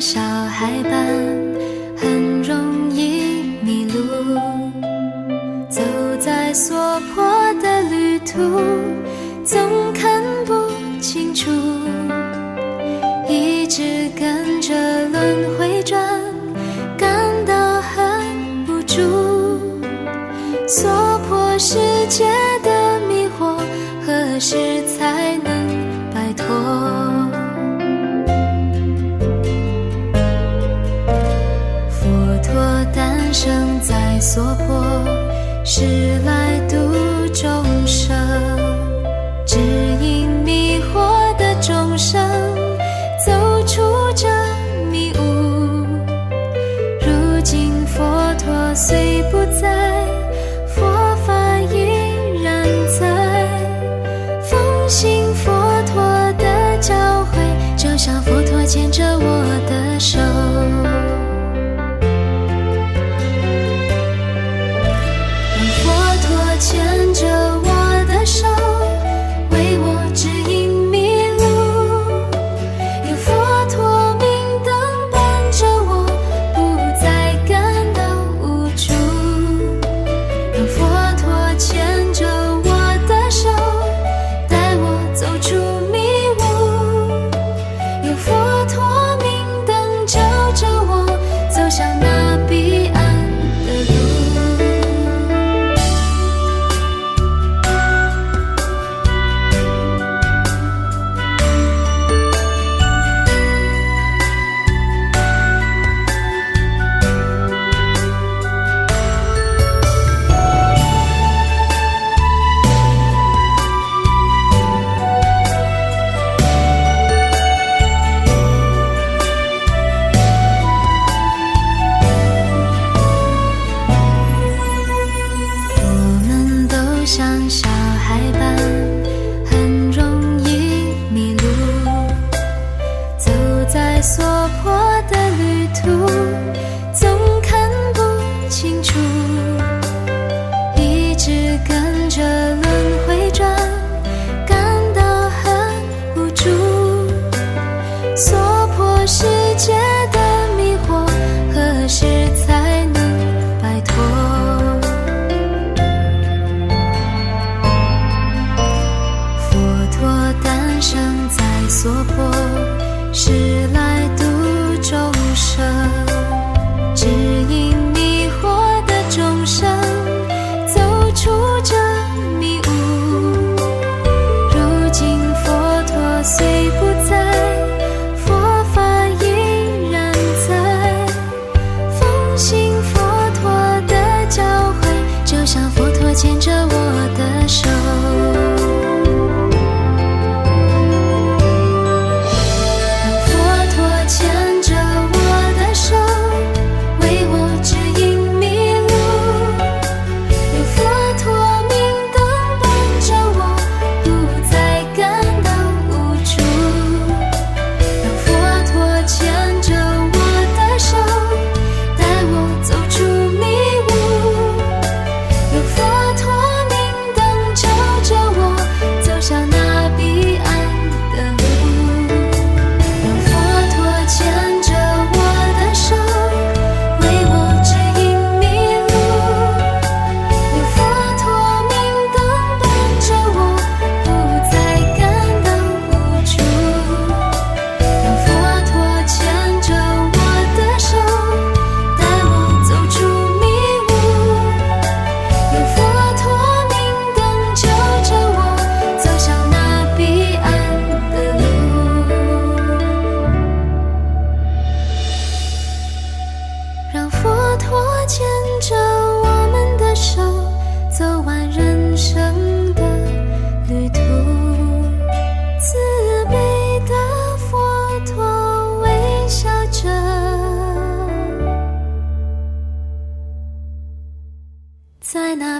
小孩般，很容易迷路。走在所迫的旅途，总看不清楚，一直跟着轮回转，感到很无助。所迫世界的迷惑，何时才能摆脱？生在娑婆，是牵太笨，很容易迷路，走在娑婆的旅途，总看不清楚，一直跟着轮回转，感到很无助，娑婆世界。诞生在娑婆，是。生的旅途，慈悲的佛陀微笑着，在那。